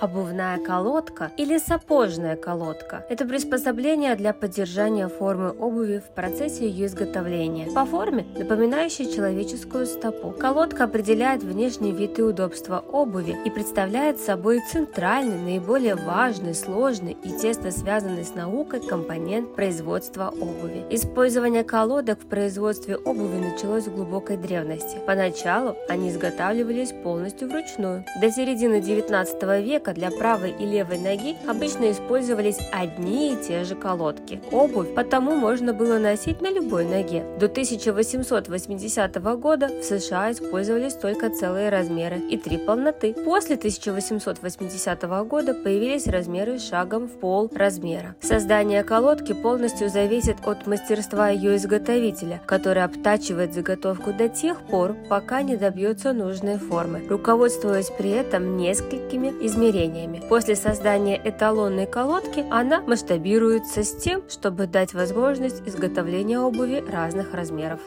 Обувная колодка или сапожная колодка – это приспособление для поддержания формы обуви в процессе ее изготовления. По форме напоминающая человеческую стопу. Колодка определяет внешний вид и удобство обуви и представляет собой центральный, наиболее важный, сложный и тесно связанный с наукой компонент производства обуви. Использование колодок в производстве обуви началось в глубокой древности. Поначалу они изготавливались полностью вручную. До середины 19 века только для правой и левой ноги обычно использовались одни и те же колодки. Обувь потому можно было носить на любой ноге. До 1880 года в США использовались только целые размеры и три полноты. После 1880 года появились размеры шагом в пол размера. Создание колодки полностью зависит от мастерства ее изготовителя, который обтачивает заготовку до тех пор, пока не добьется нужной формы, руководствуясь при этом несколькими измерениями измерениями. После создания эталонной колодки она масштабируется с тем, чтобы дать возможность изготовления обуви разных размеров.